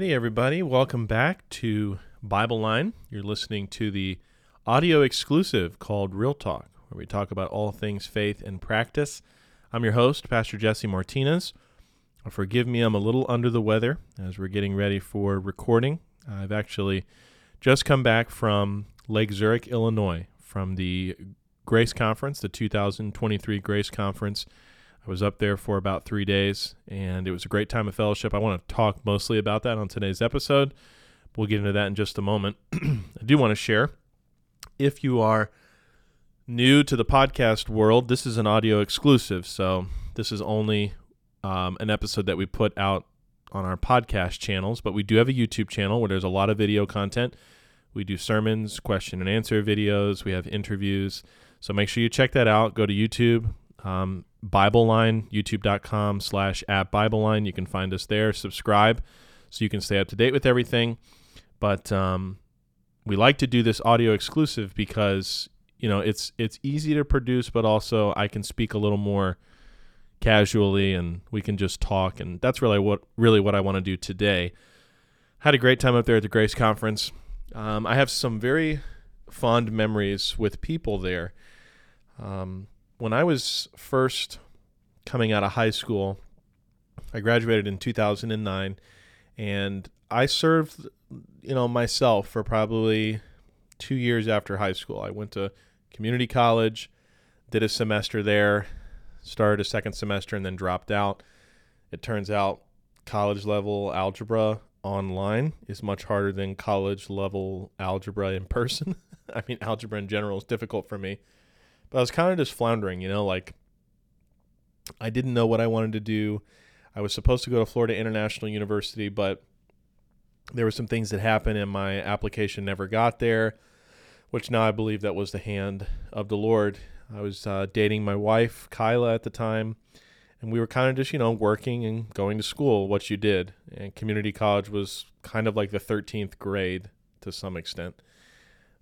Alrighty, everybody, welcome back to Bible Line. You're listening to the audio exclusive called Real Talk, where we talk about all things faith and practice. I'm your host, Pastor Jesse Martinez. Forgive me, I'm a little under the weather as we're getting ready for recording. I've actually just come back from Lake Zurich, Illinois, from the Grace Conference, the 2023 Grace Conference. I was up there for about three days, and it was a great time of fellowship. I want to talk mostly about that on today's episode. We'll get into that in just a moment. I do want to share if you are new to the podcast world, this is an audio exclusive. So this is only um, an episode that we put out on our podcast channels, but we do have a YouTube channel where there's a lot of video content. We do sermons, question and answer videos, we have interviews. So make sure you check that out. Go to YouTube, um, Bible Line, youtube.com slash at Bible Line. You can find us there. Subscribe so you can stay up to date with everything. But um, we like to do this audio exclusive because you know it's it's easy to produce, but also I can speak a little more casually and we can just talk, and that's really what really what I want to do today. Had a great time up there at the Grace Conference. Um, I have some very fond memories with people there. Um, when I was first coming out of high school, I graduated in 2009, and I served, you know, myself for probably two years after high school. I went to community college, did a semester there, started a second semester, and then dropped out. It turns out college level algebra online is much harder than college level algebra in person. I mean, algebra in general is difficult for me. But I was kind of just floundering, you know, like I didn't know what I wanted to do. I was supposed to go to Florida International University, but there were some things that happened and my application never got there, which now I believe that was the hand of the Lord. I was uh, dating my wife, Kyla, at the time, and we were kind of just, you know, working and going to school, what you did. And community college was kind of like the 13th grade to some extent.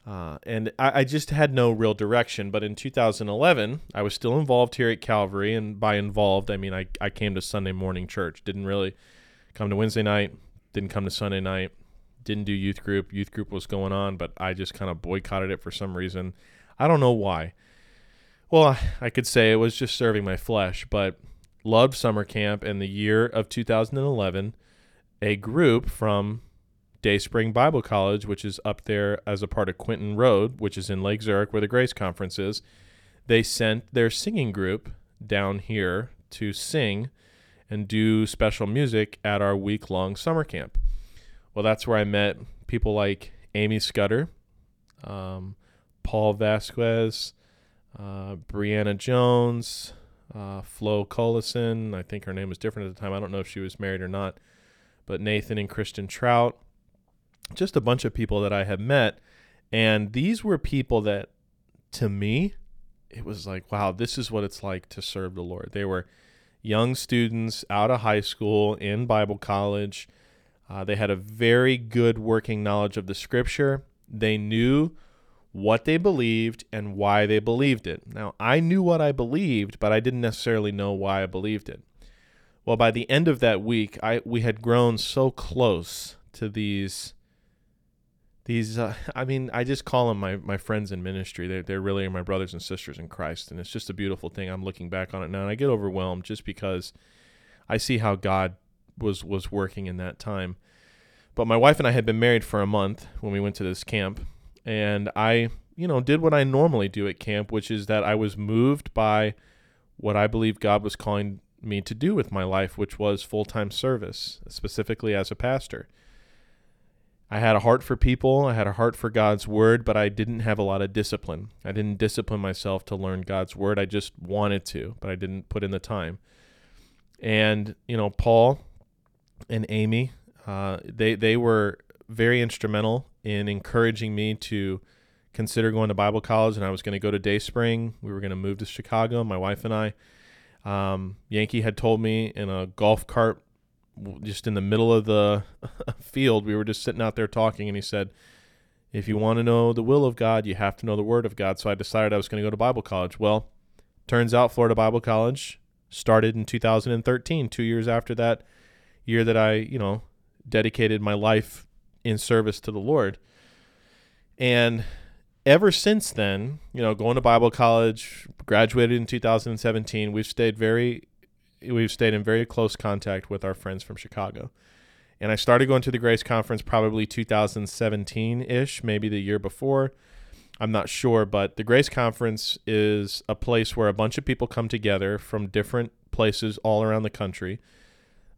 Uh, and I, I, just had no real direction. But in 2011, I was still involved here at Calvary. And by involved, I mean I, I came to Sunday morning church. Didn't really come to Wednesday night, didn't come to Sunday night, didn't do youth group. Youth group was going on, but I just kind of boycotted it for some reason. I don't know why. Well, I could say it was just serving my flesh, but loved summer camp. In the year of 2011, a group from Dayspring Bible College, which is up there as a part of Quentin Road, which is in Lake Zurich where the Grace Conference is, they sent their singing group down here to sing and do special music at our week long summer camp. Well, that's where I met people like Amy Scudder, um, Paul Vasquez, uh, Brianna Jones, uh, Flo Collison. I think her name was different at the time. I don't know if she was married or not. But Nathan and Kristen Trout, just a bunch of people that I have met. And these were people that, to me, it was like, wow, this is what it's like to serve the Lord. They were young students out of high school in Bible college. Uh, they had a very good working knowledge of the scripture. They knew what they believed and why they believed it. Now, I knew what I believed, but I didn't necessarily know why I believed it. Well, by the end of that week, I we had grown so close to these these uh, i mean i just call them my, my friends in ministry they're, they're really my brothers and sisters in christ and it's just a beautiful thing i'm looking back on it now and i get overwhelmed just because i see how god was was working in that time but my wife and i had been married for a month when we went to this camp and i you know did what i normally do at camp which is that i was moved by what i believe god was calling me to do with my life which was full-time service specifically as a pastor I had a heart for people, I had a heart for God's word, but I didn't have a lot of discipline. I didn't discipline myself to learn God's word. I just wanted to, but I didn't put in the time. And, you know, Paul and Amy, uh, they they were very instrumental in encouraging me to consider going to Bible college, and I was going to go to Dayspring. We were going to move to Chicago, my wife and I. Um, Yankee had told me in a golf cart just in the middle of the field. We were just sitting out there talking, and he said, If you want to know the will of God, you have to know the Word of God. So I decided I was going to go to Bible college. Well, turns out Florida Bible College started in 2013, two years after that year that I, you know, dedicated my life in service to the Lord. And ever since then, you know, going to Bible college, graduated in 2017, we've stayed very we've stayed in very close contact with our friends from Chicago. And I started going to the Grace Conference probably 2017 ish, maybe the year before. I'm not sure, but the Grace Conference is a place where a bunch of people come together from different places all around the country.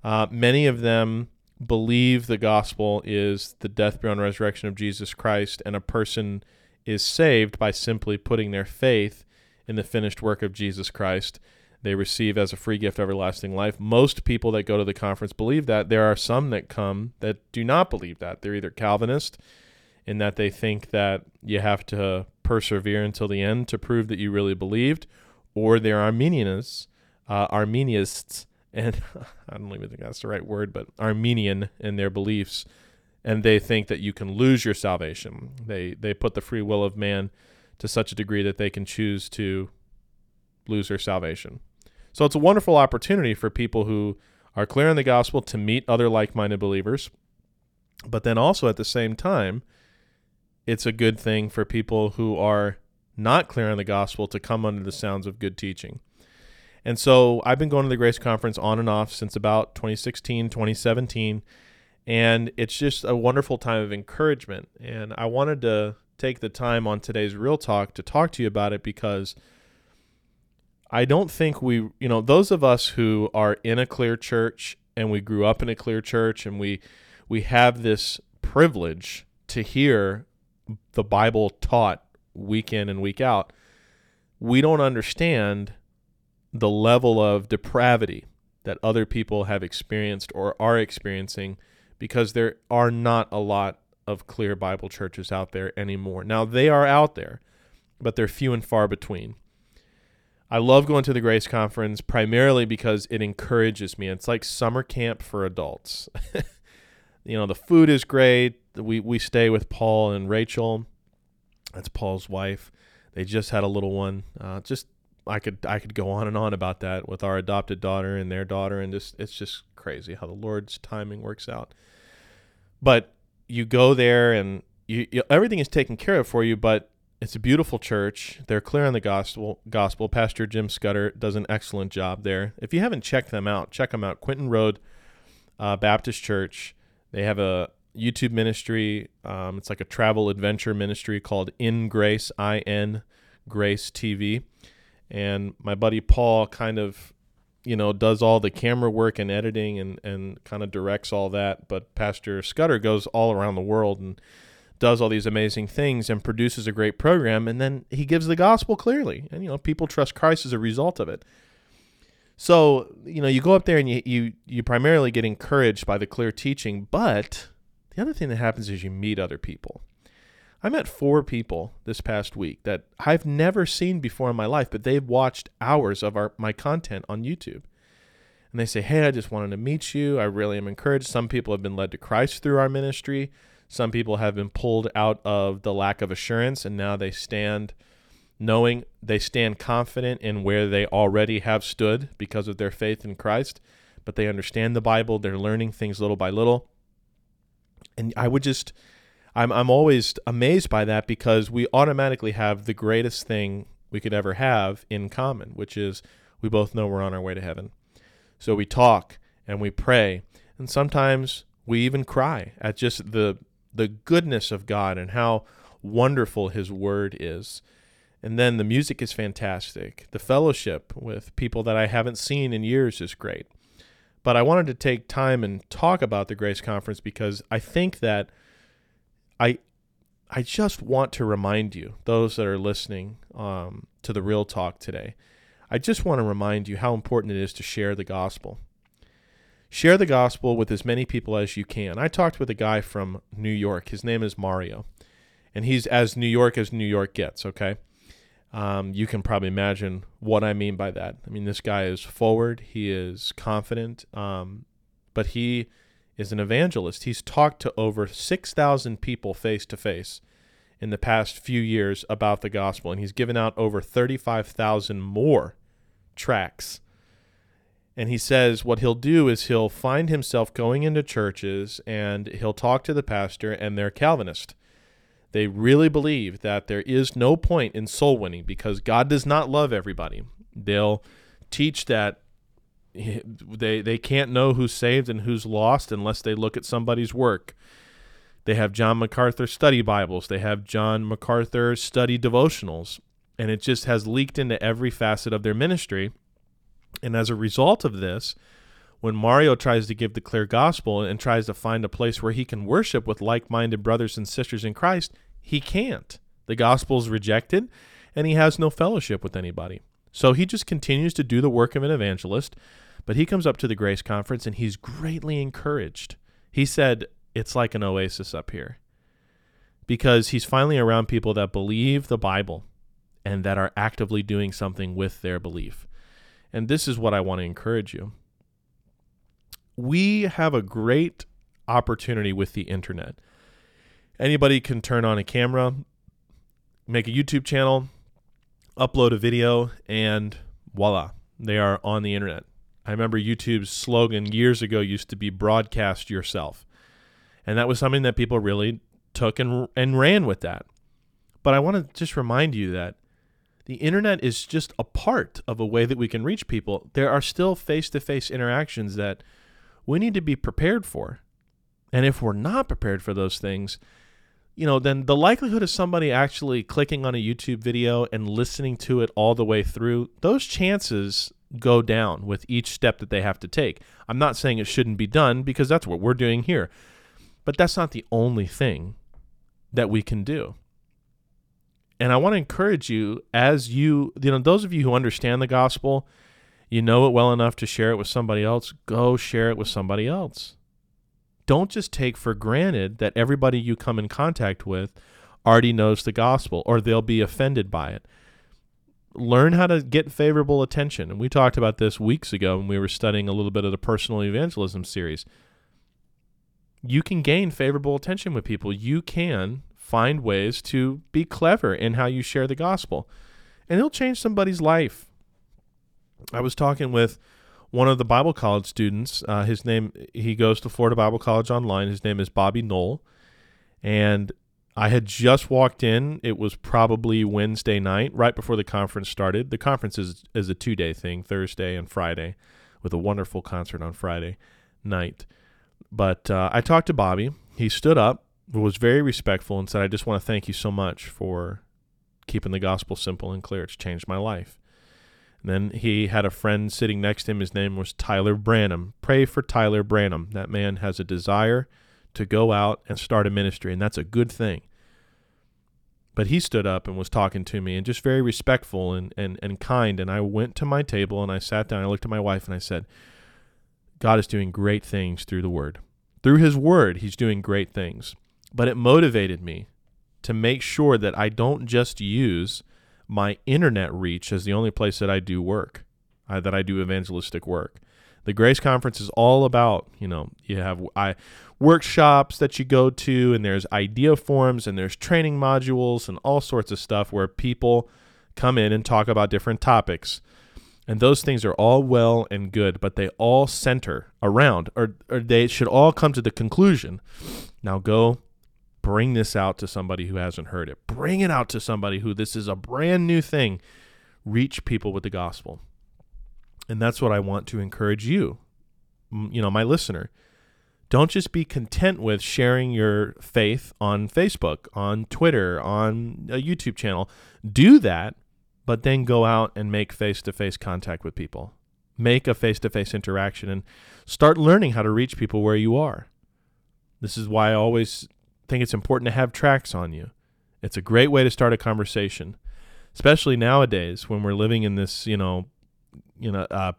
Uh, many of them believe the gospel is the death, burial, and resurrection of Jesus Christ, and a person is saved by simply putting their faith in the finished work of Jesus Christ they receive as a free gift everlasting life. Most people that go to the conference believe that. There are some that come that do not believe that. They're either Calvinist in that they think that you have to persevere until the end to prove that you really believed, or they're Arminianists, uh, and I don't even think that's the right word, but Arminian in their beliefs, and they think that you can lose your salvation. They they put the free will of man to such a degree that they can choose to lose their salvation. So it's a wonderful opportunity for people who are clear on the gospel to meet other like minded believers. But then also at the same time, it's a good thing for people who are not clear on the gospel to come under the sounds of good teaching. And so I've been going to the Grace Conference on and off since about 2016, 2017. And it's just a wonderful time of encouragement. And I wanted to take the time on today's Real Talk to talk to you about it because I don't think we, you know, those of us who are in a clear church and we grew up in a clear church and we we have this privilege to hear the Bible taught week in and week out. We don't understand the level of depravity that other people have experienced or are experiencing because there are not a lot of clear Bible churches out there anymore. Now they are out there, but they're few and far between. I love going to the Grace Conference primarily because it encourages me. It's like summer camp for adults. you know, the food is great. We we stay with Paul and Rachel. That's Paul's wife. They just had a little one. Uh, just I could I could go on and on about that with our adopted daughter and their daughter, and just it's just crazy how the Lord's timing works out. But you go there and you, you everything is taken care of for you, but it's a beautiful church. They're clear on the gospel. Gospel. Pastor Jim Scudder does an excellent job there. If you haven't checked them out, check them out. Quentin Road uh, Baptist Church. They have a YouTube ministry. Um, it's like a travel adventure ministry called In Grace, I N Grace TV. And my buddy Paul kind of, you know, does all the camera work and editing and, and kind of directs all that. But Pastor Scudder goes all around the world and does all these amazing things and produces a great program. And then he gives the gospel clearly. And you know people trust christ as a result of it. So you know you go up there and you you, you primarily get encouraged by the clear teaching. But the other thing that happens is you meet other people i met four people this past week that i've never seen before in my life but they've watched hours of our my content on youtube. And they say hey i just wanted to meet you. I really am encouraged. Some people have been led to christ through our ministry. Some people have been pulled out of the lack of assurance and now they stand knowing they stand confident in where they already have stood because of their faith in Christ, but they understand the Bible, they're learning things little by little. And I would just I'm I'm always amazed by that because we automatically have the greatest thing we could ever have in common, which is we both know we're on our way to heaven. So we talk and we pray, and sometimes we even cry at just the the goodness of God and how wonderful His Word is. And then the music is fantastic. The fellowship with people that I haven't seen in years is great. But I wanted to take time and talk about the Grace Conference because I think that I I just want to remind you, those that are listening um, to the real talk today, I just want to remind you how important it is to share the gospel share the gospel with as many people as you can. I talked with a guy from New York. His name is Mario, and he's as New York as New York gets. Okay, um, you can probably imagine what I mean by that. I mean, this guy is forward. He is confident, um, but he is an evangelist. He's talked to over six thousand people face to face in the past few years about the gospel, and he's given out over 35,000 more tracts. And he says what he'll do is he'll find himself going into churches and he'll talk to the pastor, and they're Calvinist. They really believe that there is no point in soul winning because God does not love everybody. They'll teach that they they can't know who's saved and who's lost unless they look at somebody's work. They have John MacArthur study Bibles. They have John MacArthur study devotionals. And it just has leaked into every facet of their ministry. And as a result of this, when Mario tries to give the clear gospel and tries to find a place where he can worship with like minded brothers and sisters in Christ, he can't. The gospel is rejected, and he has no fellowship with anybody. So he just continues to do the work of an evangelist, but he comes up to the Grace Conference and he's greatly encouraged. He said, It's like an oasis up here because he's finally around people that believe the Bible and that are actively doing something with their belief. And this is what I want to encourage you. We have a great opportunity with the internet. Anybody can turn on a camera, make a YouTube channel, upload a video, and voila, they are on the internet. I remember YouTube's slogan years ago used to be broadcast yourself. And that was something that people really took and, and ran with that. But I want to just remind you that the internet is just a part of a way that we can reach people. There are still face to face interactions that we need to be prepared for. And if we're not prepared for those things, you know, then the likelihood of somebody actually clicking on a YouTube video and listening to it all the way through, those chances go down with each step that they have to take. I'm not saying it shouldn't be done because that's what we're doing here. But that's not the only thing that we can do. And I want to encourage you as you, you know, those of you who understand the gospel, you know it well enough to share it with somebody else, go share it with somebody else. Don't just take for granted that everybody you come in contact with already knows the gospel or they'll be offended by it learn how to get favorable attention. And we talked about this weeks ago when we were studying a little bit of the personal evangelism series. You can gain favorable attention with people. You can find ways to be clever in how you share the gospel, and it'll change somebody's life. I was talking with one of the Bible college students. Uh, his name, he goes to Florida Bible College online. His name is Bobby Knoll. And I had just walked in. It was probably Wednesday night, right before the conference started. The conference is, is a two day thing, Thursday and Friday, with a wonderful concert on Friday night. But uh, I talked to Bobby. He stood up, was very respectful, and said, I just want to thank you so much for keeping the gospel simple and clear. It's changed my life. Then he had a friend sitting next to him. His name was Tyler Branham. Pray for Tyler Branham. That man has a desire to go out and start a ministry, and that's a good thing. But he stood up and was talking to me and just very respectful and, and, and kind. And I went to my table and I sat down. I looked at my wife and I said, God is doing great things through the Word. Through His Word, He's doing great things. But it motivated me to make sure that I don't just use my internet reach is the only place that I do work, uh, that I do evangelistic work. The Grace Conference is all about, you know, you have I workshops that you go to, and there's idea forums, and there's training modules, and all sorts of stuff where people come in and talk about different topics. And those things are all well and good, but they all center around, or, or they should all come to the conclusion. Now go bring this out to somebody who hasn't heard it. Bring it out to somebody who this is a brand new thing. Reach people with the gospel. And that's what I want to encourage you, you know, my listener. Don't just be content with sharing your faith on Facebook, on Twitter, on a YouTube channel. Do that, but then go out and make face to face contact with people. Make a face to face interaction and start learning how to reach people where you are. This is why I always think it's important to have tracts on you. It's a great way to start a conversation, especially nowadays when we're living in this, you know, you know, uh,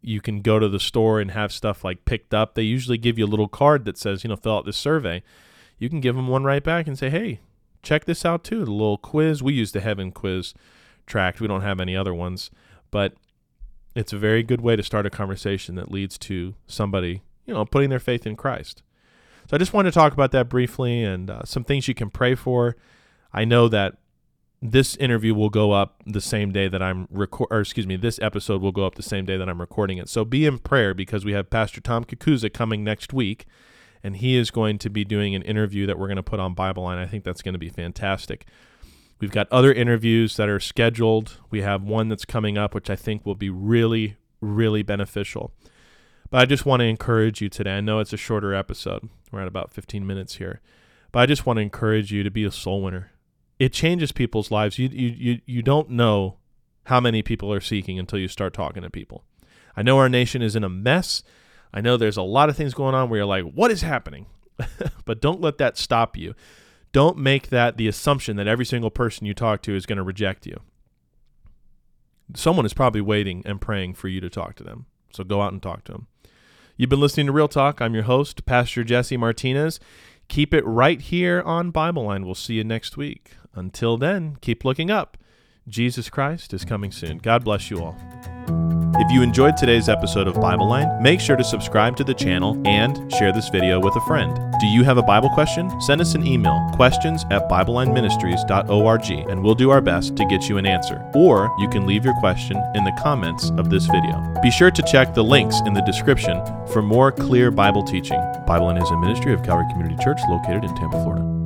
you can go to the store and have stuff like picked up. They usually give you a little card that says, you know, fill out this survey. You can give them one right back and say, hey, check this out too. The little quiz. We use the Heaven quiz tract. We don't have any other ones, but it's a very good way to start a conversation that leads to somebody, you know, putting their faith in Christ. So I just wanted to talk about that briefly and uh, some things you can pray for. I know that this interview will go up the same day that I'm record or excuse me, this episode will go up the same day that I'm recording it. So be in prayer because we have Pastor Tom Kakuza coming next week and he is going to be doing an interview that we're going to put on Bible Line. I think that's going to be fantastic. We've got other interviews that are scheduled. We have one that's coming up which I think will be really really beneficial. But I just want to encourage you today. I know it's a shorter episode. We're at about 15 minutes here. But I just want to encourage you to be a soul winner it changes people's lives. You, you, you, you don't know how many people are seeking until you start talking to people. I know our nation is in a mess. I know there's a lot of things going on where you're like, what is happening? but don't let that stop you. Don't make that the assumption that every single person you talk to is going to reject you. Someone is probably waiting and praying for you to talk to them. So go out and talk to them. You've been listening to Real Talk. I'm your host, Pastor Jesse Martinez. Keep it right here on Bible Line. We'll see you next week. Until then, keep looking up. Jesus Christ is coming soon. God bless you all. If you enjoyed today's episode of Bible Line, make sure to subscribe to the channel and share this video with a friend. Do you have a Bible question? Send us an email, questions at BibleLineMinistries.org, and we'll do our best to get you an answer. Or you can leave your question in the comments of this video. Be sure to check the links in the description for more clear Bible teaching. Bible Line is a ministry of Calvary Community Church located in Tampa, Florida.